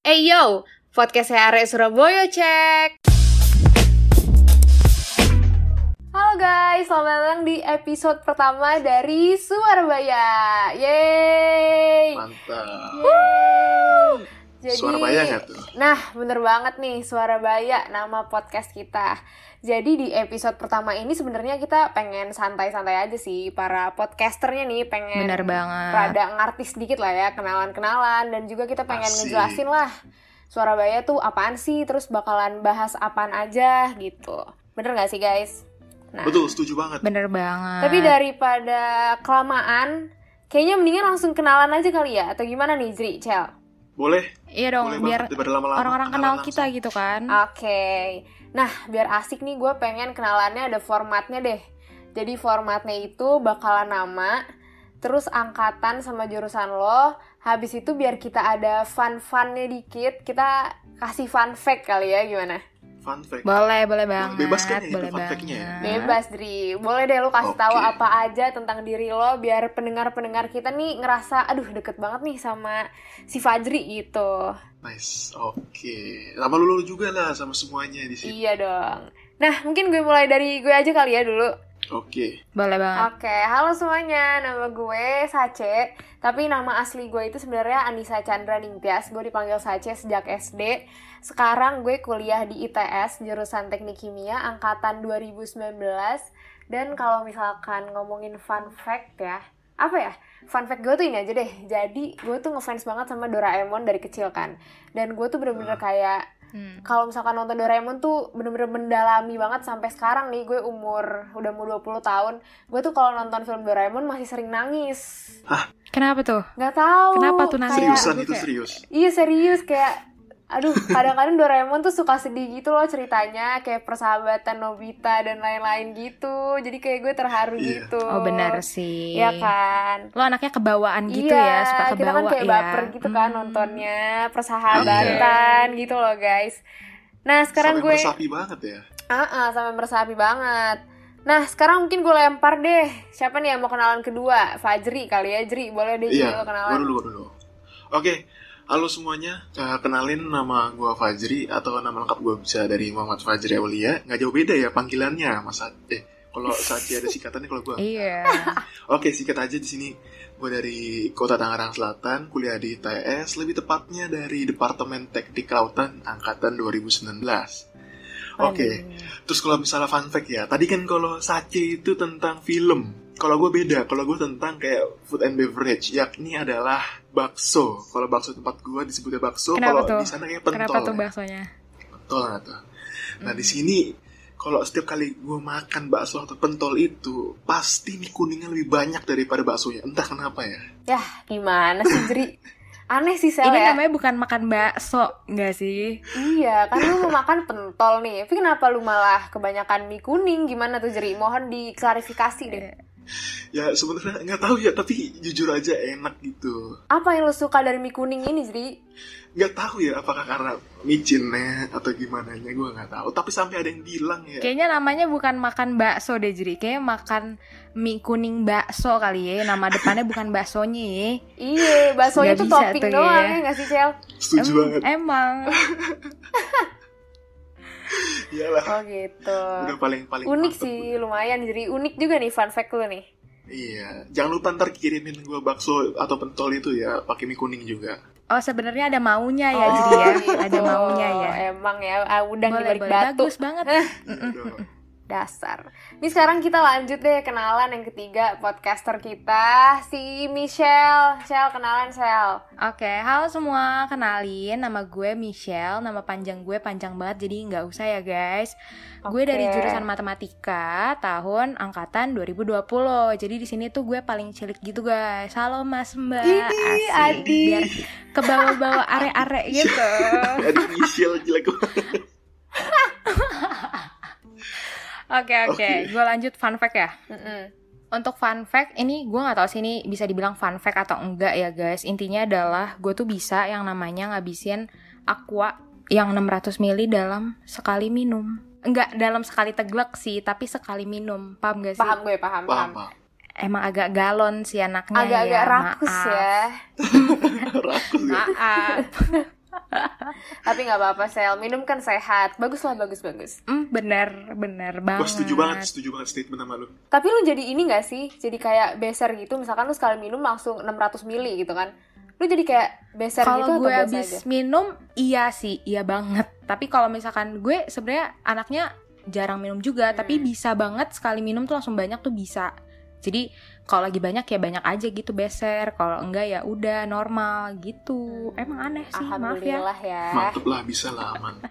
Eh yo, podcast Arek Surabaya cek. Halo guys, selamat datang di episode pertama dari Suarabaya. Yeay. Mantap. Woo. Jadi, Suara Baya nggak tuh? Nah, bener banget nih Suara Baya nama podcast kita. Jadi di episode pertama ini sebenarnya kita pengen santai-santai aja sih para podcasternya nih pengen Bener banget. rada ngartis sedikit lah ya kenalan-kenalan dan juga kita pengen Asik. ngejelasin lah Suara Baya tuh apaan sih terus bakalan bahas apaan aja gitu. Bener gak sih guys? Nah, Betul, setuju banget. Bener banget. tapi daripada kelamaan kayaknya mendingan langsung kenalan aja kali ya atau gimana nih Zri, Cel? Boleh? Iya dong, Boleh biar orang-orang kenal Kenalan kita langsung. gitu kan. Oke, nah biar asik nih gue pengen kenalannya ada formatnya deh. Jadi formatnya itu bakalan nama, terus angkatan sama jurusan lo. Habis itu biar kita ada fun-funnya dikit, kita kasih fun fact kali ya gimana? Fun fact. Boleh, boleh banget. bebas kan ya itu boleh fun fact-nya ya? Bebas Dri, boleh deh lo kasih Oke. tahu apa aja tentang diri lo biar pendengar-pendengar kita nih ngerasa aduh deket banget nih sama si Fajri gitu. Nice. Oke. Sama lu juga lah sama semuanya di sini. Iya dong. Nah mungkin gue mulai dari gue aja kali ya dulu. Oke. Boleh banget. Oke, halo semuanya. Nama gue Sace, tapi nama asli gue itu sebenarnya Anissa Chandra Ningtyas. Gue dipanggil Sace sejak SD. Sekarang gue kuliah di ITS, jurusan Teknik Kimia, angkatan 2019. Dan kalau misalkan ngomongin fun fact ya, apa ya? Fun fact gue tuh ini aja deh. Jadi gue tuh ngefans banget sama Doraemon dari kecil kan. Dan gue tuh bener-bener kayak Hmm. kalau misalkan nonton Doraemon tuh bener-bener mendalami banget sampai sekarang nih gue umur udah mau 20 tahun gue tuh kalau nonton film Doraemon masih sering nangis Kenapa tuh? nggak tahu Kenapa tuh nangis? kayak- Seriusan gue itu kayak- serius. iya serius kayak aduh kadang-kadang Doraemon tuh suka sedih gitu loh ceritanya kayak persahabatan Nobita dan lain-lain gitu jadi kayak gue terharu Iya. gitu Oh benar sih. Iya kan Lo anaknya kebawaan gitu iya, ya, suka kebawa kita kan kayak ya. baper gitu kan Hmm. nontonnya persahabatan gitu loh guys nah sekarang Sampai gue meresapi banget ya. Ah, sampai meresapi banget. Nah, sekarang mungkin gue lempar deh. Siapa nih yang mau kenalan kedua? Fajri kali ya, Jri. Boleh deh Iya. Gua kenalan. dulu, gua dulu. Oke. Halo semuanya, Eh, kenalin nama gua Fajri atau nama lengkap gua bisa dari Muhammad Fajri Aulia. Nggak jauh beda ya panggilannya, Mas. Sa- Eh, kalau Sachi ada singkatannya kalau gua Iya. Oke, sikat aja di sini. Gue dari Kota Tangerang Selatan, kuliah di ITS, lebih tepatnya dari Departemen Teknik Kelautan angkatan 2019. Oke, terus kalau misalnya fun fact ya, tadi kan kalau Sace itu tentang film. Kalau gue beda, kalau gue tentang kayak food and beverage, yakni adalah bakso. Kalau bakso tempat gue disebutnya bakso, kalau di sana kayak pentol. Kenapa tuh ya. baksonya? Pentol nggak tuh? Nah di sini kalau setiap kali gue makan bakso atau pentol itu pasti mie kuningnya lebih banyak daripada baksonya. Entah kenapa ya. Yah, gimana sih Jri? Aneh sih Sel Ini ya. namanya bukan makan bakso, enggak sih? Iya, kan lu mau makan pentol nih. Tapi kenapa lu malah kebanyakan mie kuning? Gimana tuh Jri? Mohon diklarifikasi deh. Ya sebenarnya nggak tahu ya, tapi jujur aja enak gitu. Apa yang lu suka dari mie kuning ini, Jri? Nggak tahu ya apakah karena micinnya atau gimana nya gue nggak tahu. Tapi sampai ada yang bilang ya. Kayaknya namanya bukan makan bakso deh, Jeri. Kayaknya makan mie kuning bakso kali ya. Nama depannya bukan baksonya ya. Iya, baksonya tuh topping doang ya. ya nggak sih, Cel? Setuju Em- banget. Emang. Iyalah. Oh gitu. Udah paling paling Unik sih, lumayan. Jadi unik juga nih fun fact lu nih. Iya, jangan lupa ntar kirimin gue bakso atau pentol itu ya, pakai mie kuning juga. Oh sebenarnya ada maunya ya, Jeri ya. gitu. Ada maunya ya. Emang ya, ah, udang di Boleh, balik boleh. batu. Bagus banget. Aduh. Dasar. Ini sekarang kita lanjut deh kenalan yang ketiga podcaster kita si Michelle. Michelle kenalan Sel. Oke, halo semua. Kenalin, nama gue Michelle. Nama panjang gue panjang banget, jadi nggak usah ya guys. Gue Oke. dari jurusan matematika tahun angkatan 2020. Jadi di sini tuh gue paling cilik gitu guys. Halo Mas Mbak. Ini. Adi. Biar ke bawah-bawah are-are gitu. Aduh, Michelle jelek banget. Oke oke, gue lanjut fun fact ya. Mm-mm. Untuk fun fact, ini gue nggak tahu sih ini bisa dibilang fun fact atau enggak ya guys. Intinya adalah gue tuh bisa yang namanya ngabisin aqua yang 600 ml dalam sekali minum. Enggak dalam sekali teglek sih, tapi sekali minum. Paham gak sih? Paham gue, paham, paham. Paham, paham. Emang agak galon sih anaknya Agak-agak ya. rakus maaf. ya. Rakus ya. Maaf. Tapi nggak apa-apa, Sel. Minum kan sehat. Bagus lah, bagus, bagus. Hmm, bener, bener banget. Gue setuju banget, setuju banget statement sama lu. Tapi lu jadi ini nggak sih? Jadi kayak beser gitu. Misalkan lu sekali minum langsung 600 mili gitu kan. Lu jadi kayak beser gitu Kalau atau gue habis aja? minum, iya sih, iya banget. Tapi kalau misalkan gue sebenarnya anaknya jarang minum juga, tapi Hmm. bisa banget sekali minum tuh langsung banyak tuh bisa. Jadi kalau lagi banyak ya banyak aja gitu beser. Kalau enggak ya udah normal gitu. Emang aneh sih, maaf ya. Alhamdulillah ya. Mantep lah, bisa lah aman.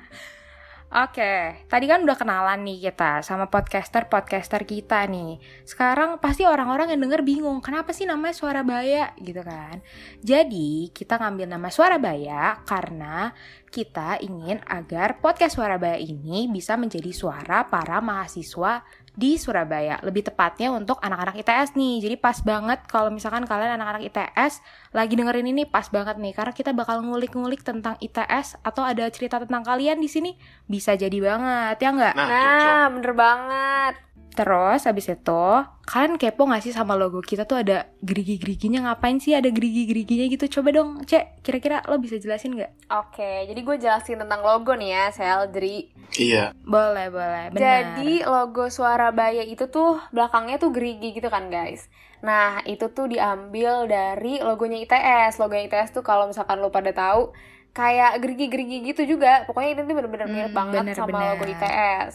Oke, tadi kan udah kenalan nih kita sama podcaster-podcaster kita nih. Sekarang pasti orang-orang yang denger bingung, kenapa sih namanya Suara Baya gitu kan? Jadi, kita ngambil nama Suara Baya karena kita ingin agar podcast Suara Baya ini bisa menjadi suara para mahasiswa di Surabaya. Lebih tepatnya untuk anak-anak ITS nih. Jadi pas banget kalau misalkan kalian anak-anak ITS lagi dengerin ini pas banget nih karena kita bakal ngulik-ngulik tentang ITS atau ada cerita tentang kalian di sini bisa jadi banget ya nggak? Nah. Nah, bener banget. Terus habis itu kalian kepo nggak sih sama logo kita tuh ada gerigi-geriginya ngapain sih ada gerigi-geriginya gitu? Coba dong cek kira-kira lo bisa jelasin nggak? Oke, jadi gue jelasin tentang logo nih ya, Sel, Dri. Iya, Boleh boleh benar. Jadi logo suara baya itu tuh belakangnya tuh gerigi gitu kan guys. Nah itu tuh diambil dari logonya ITS. Logonya ITS tuh kalau misalkan lo pada tahu kayak gerigi-gerigi gitu juga. Pokoknya itu tuh bener-bener mirip Hmm, banget sama bener-bener. logo ITS.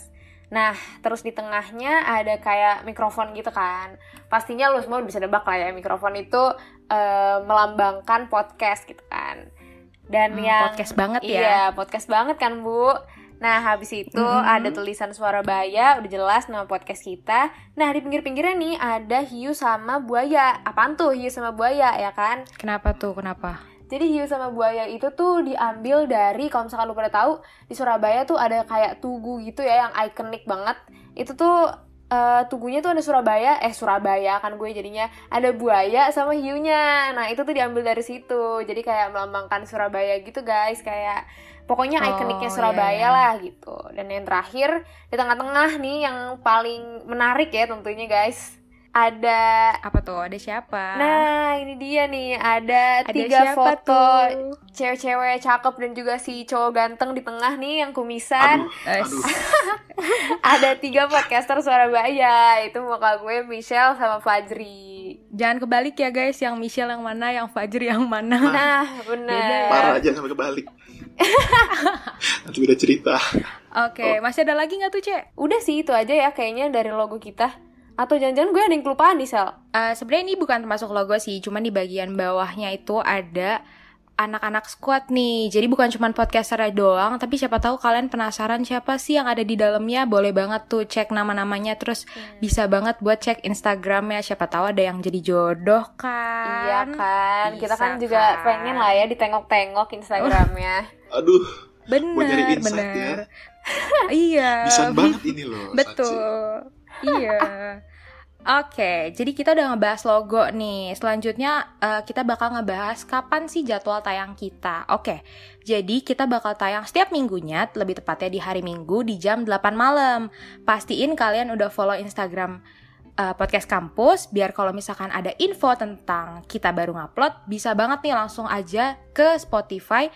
Nah terus di tengahnya ada kayak mikrofon gitu kan. Pastinya lo semua bisa nebak lah ya mikrofon itu eh, melambangkan podcast gitu kan. Dan Hmm, yang podcast banget ya. Iya, podcast banget kan, Bu. Nah, habis itu Mhm. ada tulisan suara baya, udah jelas nama podcast kita. Nah, di pinggir-pinggirnya nih ada hiu sama buaya. Apaan tuh hiu sama buaya, ya kan? Kenapa tuh? Kenapa? Jadi hiu sama buaya itu tuh diambil dari, kalau misalkan lu pada tahu, di Surabaya tuh ada kayak tugu gitu ya, yang ikonik banget. Itu tuh eh, tugunya tuh ada Surabaya, eh Surabaya kan gue jadinya ada buaya sama hiunya. Nah itu tuh diambil dari situ, jadi kayak melambangkan Surabaya gitu guys, kayak pokoknya Oh, ikoniknya iya, Surabaya iya. lah gitu. Dan yang terakhir di tengah-tengah nih yang paling menarik ya tentunya guys, ada Apa tuh? Ada siapa? Nah, ini dia nih. Ada, ada tiga foto cewek-cewek cakep dan juga si cowok ganteng di tengah nih yang kumisan. aduh, aduh. Ada tiga podcaster Surabaya. Itu muka gue Michelle sama Fajri. Jangan kebalik ya guys, yang Michelle yang mana, yang Fajri yang mana. Nah, bener. ya. Parah aja sampai kebalik. Nanti beda cerita. Oke, masih ada lagi nggak tuh, Cek? Udah sih itu aja ya kayaknya dari logo kita. Atau jangan-jangan gue ada yang kelupaan nih, Sel. Eh, sebenarnya ini bukan termasuk logo sih, cuman di bagian bawahnya itu ada anak-anak squad nih. Jadi bukan cuma podcaster doang, tapi siapa tahu kalian penasaran siapa sih yang ada di dalamnya. Boleh banget tuh cek nama-namanya terus bisa banget buat cek Instagramnya. Siapa tahu ada yang jadi jodoh kan. Iya kan. Kita kan Bisa juga kan? pengen lah ya ditengok-tengok Instagramnya. Aduh, Bener, insight bener. ya. iya. bisa banget ini loh. Sachi. Betul. Iya. Oke, jadi kita udah ngebahas logo nih. Selanjutnya eh, kita bakal ngebahas kapan sih jadwal tayang kita. Oke, jadi kita bakal tayang setiap minggunya, lebih tepatnya di hari Minggu di jam 8 malam. Pastiin kalian udah follow Instagram eh, podcast kampus, biar kalau misalkan ada info tentang kita baru ngupload, bisa banget nih langsung aja ke Spotify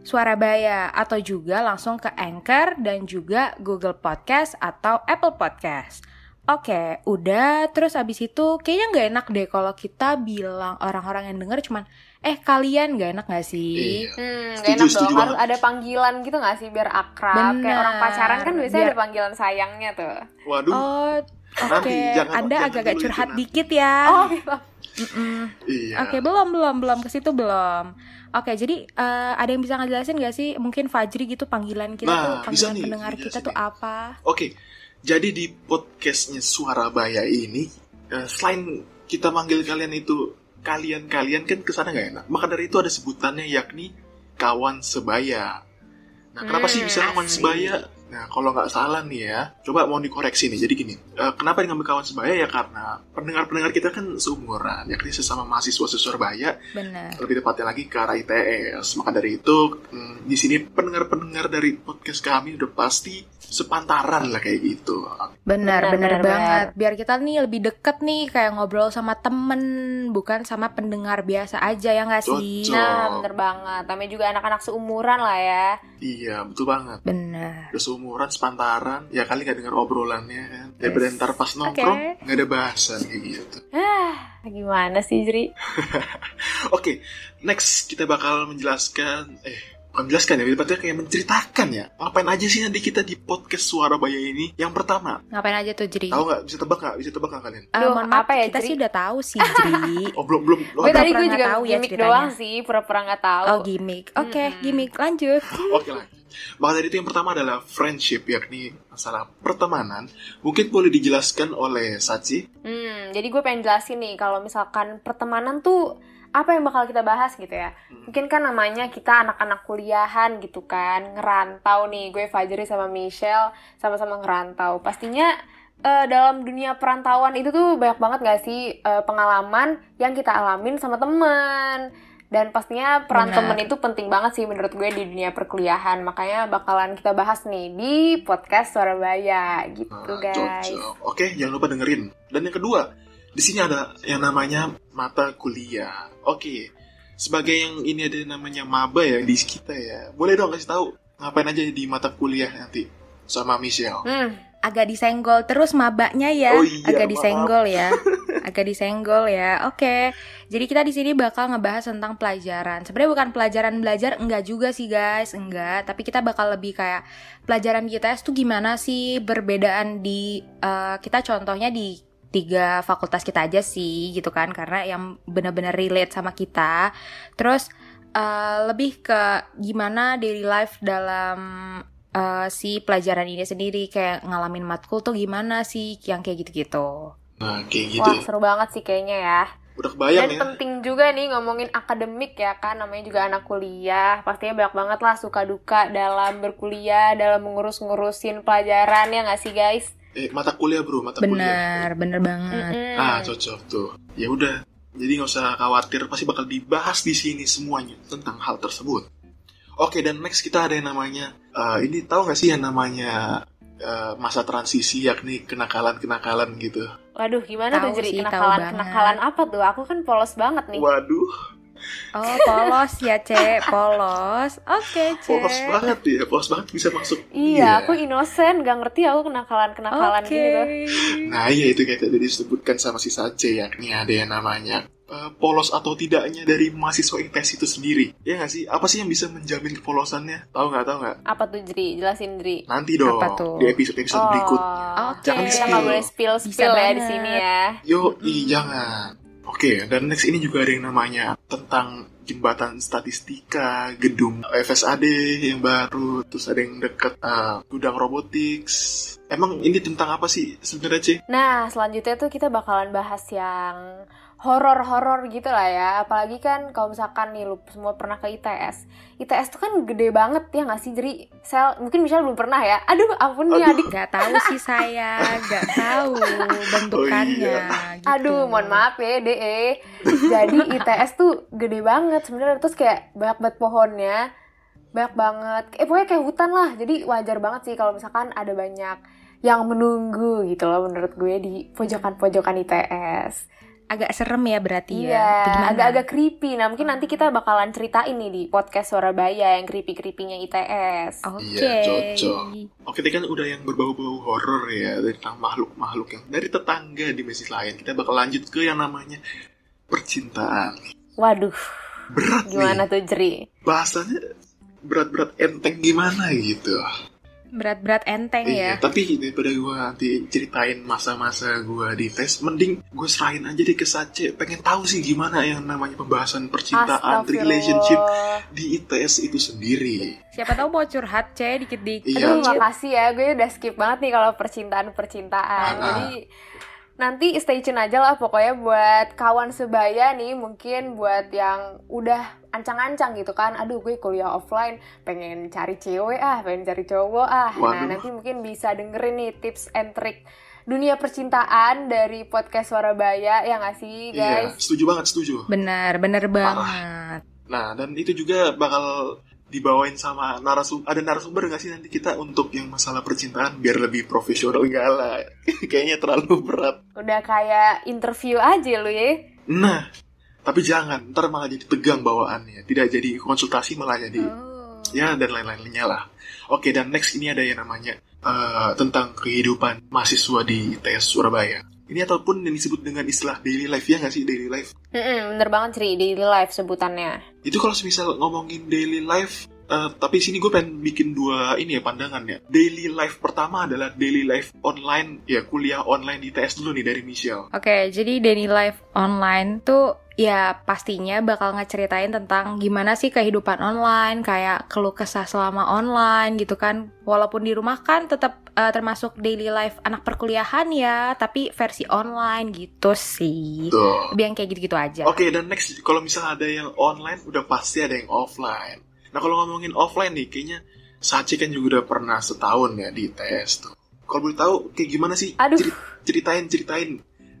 Suarabaya atau juga langsung ke Anchor dan juga Google Podcast atau Apple Podcast. Oke, udah. Terus abis itu kayaknya nggak enak deh kalau kita bilang orang-orang yang denger cuman, eh kalian nggak enak nggak sih? Iya. Hmm, gak enak setuju dong. Harus ada panggilan gitu gak sih biar akrab. Bener. Kayak orang pacaran kan biasanya Biar- ada panggilan sayangnya tuh. Waduh, Oh, Nanti, oke. jangan- Anda agak-agak curhat Nat. dikit ya. Oh, iya. Oke, belum belum belum ke situ belum. Oke, jadi eh, ada yang bisa ngejelasin gak sih? Mungkin Fajri gitu panggilan kita Nah, tuh, bisa panggilan nih, pendengar bisa kita tuh apa? Oke, jadi di podcastnya Suarabaya ini, eh, selain kita manggil kalian itu kalian-kalian kan ke sana nggak enak. Maka dari itu ada sebutannya yakni kawan sebaya. Nah, kenapa sih Hmm, bisa kawan asik. sebaya? Nah, kalau nggak salah nih ya, coba mau dikoreksi nih. Jadi gini, eh, kenapa ngambil kawan sebaya ya karena pendengar-pendengar kita kan seumuran, yakni sesama mahasiswa Surabaya Bener. lebih tepatnya lagi ke arah ITS. Maka dari itu, hmm, di sini pendengar-pendengar dari podcast kami udah pasti sepantaran lah kayak gitu. Benar, Benar, banget. Biar kita nih lebih deket nih kayak ngobrol sama temen, bukan sama pendengar biasa aja ya nggak sih? Cocok. Nah, bener banget. Namanya juga anak-anak seumuran lah ya. Iya, betul banget. Benar. Udah seumuran, sepantaran, ya kali gak denger obrolannya kan. Yes. Daripada ntar pas nongkrong, nggak ada bahasan kayak gitu. Ah, gimana sih, Jri? Oke, next kita bakal menjelaskan, eh, menjelaskan ya, berarti kayak menceritakan ya. Ngapain aja sih nanti kita di podcast Suara Baya ini? Yang pertama, Ngapain aja tuh Jri? tahu nggak? Bisa tebak nggak? Bisa tebak nggak kalian? Eh, Duh, mohon maaf, apa ya, kita Jri? sih udah tahu sih Jri. Oh, belum, belum. Gue tadi gue juga tahu ya gimmick ceritanya. doang sih, pura-pura nggak tahu. Oh gimmick. Oke, Mm-mm. gimmick. Lanjut. Oke lah. Maka dari itu yang pertama adalah friendship, yakni masalah pertemanan. Mungkin boleh dijelaskan oleh Sachi. Hmm, jadi gue pengen jelasin nih kalau misalkan pertemanan tuh apa yang bakal kita bahas gitu ya. Mungkin kan namanya kita anak-anak kuliahan gitu kan, ngerantau nih. Gue Fajri sama Michelle sama-sama ngerantau. Pastinya eh, dalam dunia perantauan itu tuh banyak banget gak sih eh, pengalaman yang kita alamin sama temen. Dan pastinya peran Benar. temen itu penting banget sih menurut gue di dunia perkuliahan. Makanya bakalan kita bahas nih di podcast Surabaya gitu Nah, guys. Oke, jangan lupa dengerin. Dan yang kedua, di sini ada yang namanya mata kuliah. Oke, sebagai yang ini ada namanya maba ya di kita ya. Boleh dong kasih tahu ngapain aja di mata kuliah nanti sama Michelle. Hmm, Agak disenggol terus mabaknya ya. Oh iya, Agak maaf. disenggol ya. Agak disenggol ya. Oke. Jadi kita di sini bakal ngebahas tentang pelajaran. Sebenarnya bukan pelajaran belajar enggak juga sih guys, enggak. Tapi kita bakal lebih kayak pelajaran kita itu gimana sih berbedaan di eh, kita contohnya di tiga fakultas kita aja sih gitu kan karena yang benar-benar relate sama kita. Terus eh, lebih ke gimana daily life dalam eh, si pelajaran ini sendiri kayak ngalamin matkul tuh gimana sih yang kayak gitu-gitu. Nah, kayak gitu. Wah seru banget sih kayaknya ya. Udah kebayang Dan ya. penting juga nih ngomongin akademik ya kan, namanya juga anak kuliah. Pastinya banyak banget lah suka duka dalam berkuliah, dalam ngurus-ngurusin pelajaran ya nggak sih guys? Eh, mata kuliah bro, mata kuliah. Benar, bener banget. Mm-mm. Ah, cocok tuh. Ya udah. Jadi nggak usah khawatir, pasti bakal dibahas di sini semuanya tentang hal tersebut. Oke, dan next kita ada yang namanya, eh, ini tahu nggak sih yang namanya eh, masa transisi, yakni kenakalan-kenakalan gitu. Waduh gimana Tahu tuh jadi kenakalan kenakalan apa tuh? Aku kan polos banget nih. Waduh, Oh, polos ya, Cek. Polos. Oke, Cek. polos banget ya, polos banget bisa masuk. Iya, aku inosen, gak ngerti aku kenakalan-kenakalan Oke. gini tuh. Nah, iya itu kayak tadi disebutkan sama si Sace, yakni ada yang namanya eh, polos atau tidaknya dari mahasiswa IPS itu sendiri. Ya nggak sih? Apa sih yang bisa menjamin kepolosannya? Tahu nggak? Tahu nggak? Apa tuh Jri? Jelasin Jri. Nanti dong Apa tuh? di episode-episode berikutnya. Oke. Jangan Kita di-spill. nggak boleh spill Bisa spill ya di sini ya. Yo, ih jangan. Oke, dan next ini juga ada yang namanya tentang jembatan statistika, gedung FSAD yang baru, terus ada yang deket eh, gudang robotics. Emang ini tentang apa sih sebenarnya, Ci? Nah, selanjutnya tuh kita bakalan bahas yang horor-horor gitu lah ya. Apalagi kan kalau misalkan nih lu semua pernah ke ITS. ITS tuh kan gede banget ya nggak sih? Jadi, Sel, mungkin misalnya belum pernah ya. Aduh, ampun nih adik. Gak tahu sih saya, gak tahu bentukannya. gitu. Aduh, mohon maaf ya, DE. Jadi ITS tuh gede banget sebenarnya terus kayak banyak banget pohonnya. Banyak banget. Eh pokoknya kayak hutan lah. Jadi wajar banget sih kalau misalkan ada banyak yang menunggu gitu loh menurut gue di pojokan-pojokan ITS. Agak serem ya berarti ya. Iya, gimana? agak-agak creepy. Nah, mungkin nanti kita bakalan ceritain nih di podcast Surabaya yang creepy-creepynya ITS. Oke. Iya, cocok. Oke, tadi kan udah yang berbau-bau horor ya tentang makhluk-makhluk yang dari tetangga di mesin lain. Kita bakal lanjut ke yang namanya percintaan. Waduh, Berat gimana nih. tuh Jeri? Bahasanya berat-berat enteng gimana gitu. Berat-berat enteng Iya, ya. tapi daripada gue nanti ceritain masa-masa gue di tes, mending gue serahin aja deh ke Sace. Pengen tahu sih gimana yang namanya pembahasan percintaan, relationship di ITS itu sendiri. Siapa tahu mau curhat, Ce, dikit-dikit. Iya, Aduh, makasih ya. Gue udah skip banget nih kalau percintaan-percintaan. Ah. Jadi nanti stay tune aja lah pokoknya buat kawan sebaya nih mungkin buat yang udah ancang-ancang gitu kan aduh gue kuliah offline pengen cari cewek ah pengen cari cowok ah nah Waduh. nanti mungkin bisa dengerin nih tips and trick dunia percintaan dari podcast Surabaya ya nggak sih Iya, guys setuju banget, setuju. Benar, benar banget. Nah, dan itu juga bakal dibawain sama narasumber ada narasumber nggak sih nanti kita untuk yang masalah percintaan biar lebih profesional? Enggak lah. Kayaknya terlalu berat. Udah kayak interview aja lu ya. nah tapi jangan. Ntar malah jadi tegang bawaannya. Tidak jadi konsultasi malah jadi Oh. ya dan lain-lainnya lah. Oke dan next ini ada yang namanya eh, tentang kehidupan mahasiswa di ITS Surabaya ini ataupun yang disebut dengan istilah daily life ya nggak sih? Daily life. Mm-mm, bener banget Cri, daily life sebutannya. itu kalau misal ngomongin daily life eh, tapi sini gue pengen bikin dua ini ya pandangan ya daily life pertama adalah daily life online ya kuliah online di ITS dulu nih dari Michelle Oke, jadi daily life online tuh ya pastinya bakal ngeceritain tentang gimana sih kehidupan online, kayak keluh kesah selama online gitu kan. Walaupun di rumah kan tetap eh, termasuk daily life anak perkuliahan ya, tapi versi online gitu sih. tuh Lebih yang kayak gitu-gitu aja. Oke, dan next kalau misalnya ada yang online, udah pasti ada yang offline. Nah, kalau ngomongin offline nih, kayaknya Sachi kan juga udah pernah setahun ya di ITS tuh. Kalau boleh tahu, kayak gimana sih? Aduh. Ceri- ceritain, ceritain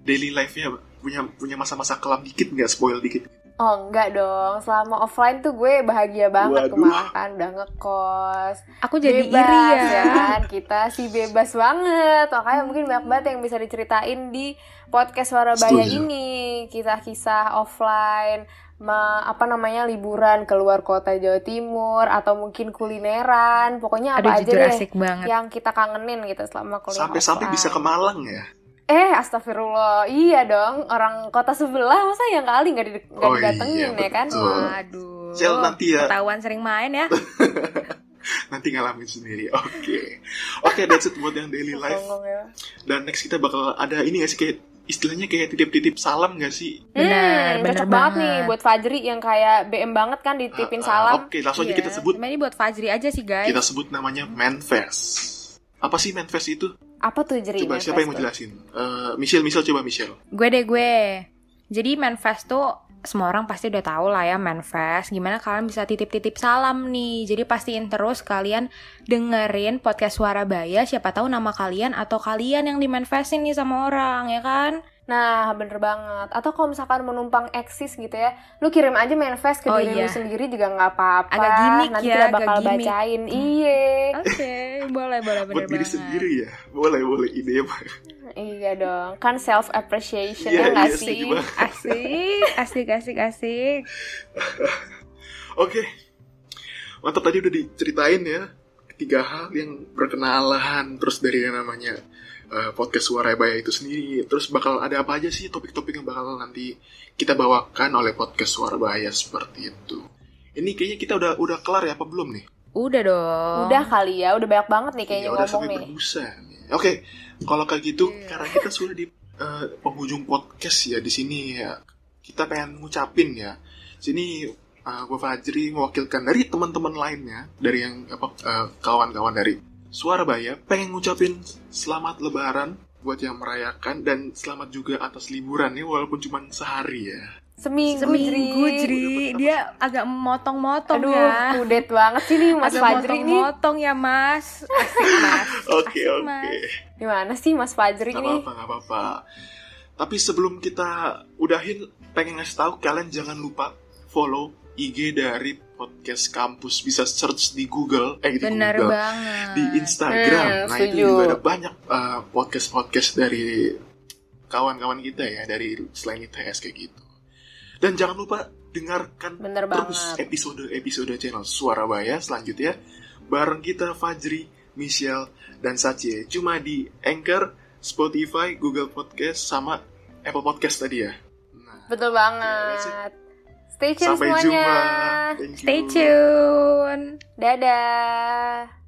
daily life-nya. Punya punya masa-masa kelam dikit nggak? Spoil dikit. Oh enggak dong, selama offline tuh gue bahagia banget tuh Waduh. malah kan udah ngekos Aku jadi bebas iri ya. kan kita sih bebas banget makanya mungkin banyak banget yang bisa diceritain di podcast Surabaya Setuju. ini kisah-kisah offline ma- apa namanya liburan keluar kota Jawa Timur atau mungkin kulineran pokoknya Aduh apa aja jujur deh asik banget. yang kita kangenin gitu selama kuliah Sampai-sampai bisa ke Malang ya. Eh, astagfirullah. Iya dong, orang kota sebelah masa yang kali nggak di- Oh didatengin iya, ya kan? betul. Waduh. Sel, nanti ya. Ketahuan sering main ya. Nanti ngalamin sendiri. Oke. Oke, that's it buat yang daily life. Ya. Dan next kita bakal ada ini nggak sih kayak istilahnya kayak titip-titip salam nggak sih? Benar, hmm, benar cocok banget nih buat Fajri yang kayak BM banget kan ditipin Ah, ah, salam. Oke, langsung aja Iya, kita sebut. cuma ini buat Fajri aja sih guys. Kita sebut namanya Manfest. Apa sih Manfest itu? Apa tuh Jeri? Coba siapa yang mau jelasin? Eh, Michelle, Michelle coba Michelle. Gue deh gue. Jadi manifest tuh semua orang pasti udah tahu lah ya manifest. Gimana kalian bisa titip-titip salam nih. Jadi pastiin terus kalian dengerin podcast Suara Baya. Siapa tahu nama kalian atau kalian yang dimanifestin nih sama orang ya kan? Nah, bener banget. Atau kalau misalkan menumpang eksis gitu ya, lu kirim aja manifest ke Oh, diri lu iya. sendiri juga nggak apa-apa. Agak gimmick Nanti ya, kita agak bakal gimmick. bacain. Iya. Oke, boleh boleh bener Buat diri banget. sendiri ya. Boleh, boleh. Ide apa? Iya dong. Kan self appreciation Iya, ya nggak iya, sih? Asik, asik, asik, asik. Oke. Mantap tadi udah diceritain ya. Tiga hal yang berkenalan. Terus dari yang namanya eh, podcast Suara Baya itu sendiri. Terus bakal ada apa aja sih topik-topik yang bakal nanti kita bawakan oleh podcast Suara Baya seperti itu. Ini kayaknya kita udah udah kelar ya apa belum nih? Udah dong. Udah kali ya, udah banyak banget nih kayaknya Ya udah ngomong sampai nih. berbusa nih. Oke, kalau kayak gitu Iya. karena kita sudah di eh, penghujung podcast ya di sini ya. Kita pengen ngucapin ya. Sini eh, gue Fajri mewakilkan dari teman-teman lainnya dari yang apa eh, kawan-kawan dari Suara Baya pengen ngucapin selamat lebaran buat yang merayakan dan selamat juga atas liburannya walaupun cuma sehari ya. Seminggu, Seminggu, Jri. Jri. Dia agak memotong-motong Aduh, ya. kudet banget sih nih Mas agak Fajri nih. motong-motong ya, Mas. Asik, Mas. Oke Asik, oke. Mas. Gimana sih Mas Fajri Gak ini? apa-apa, gak apa-apa. Tapi sebelum kita udahin, pengen ngasih tahu kalian jangan lupa follow IG dari podcast kampus. Bisa search di Google, eh di Bener Google, banget. di Instagram. Hmm, nah setuju. itu juga ada banyak uh, podcast-podcast dari kawan-kawan kita ya, dari selain ITS kayak gitu. Dan jangan lupa dengarkan Bener terus banget. episode-episode channel Suara Baya selanjutnya bareng kita Fajri, Michelle, dan Sacie. Cuma di Anchor, Spotify, Google Podcast, sama Apple Podcast tadi ya. Nah, Betul banget. Stay tune sampai semuanya. jumpa. Thank you. Stay tune. Dadah.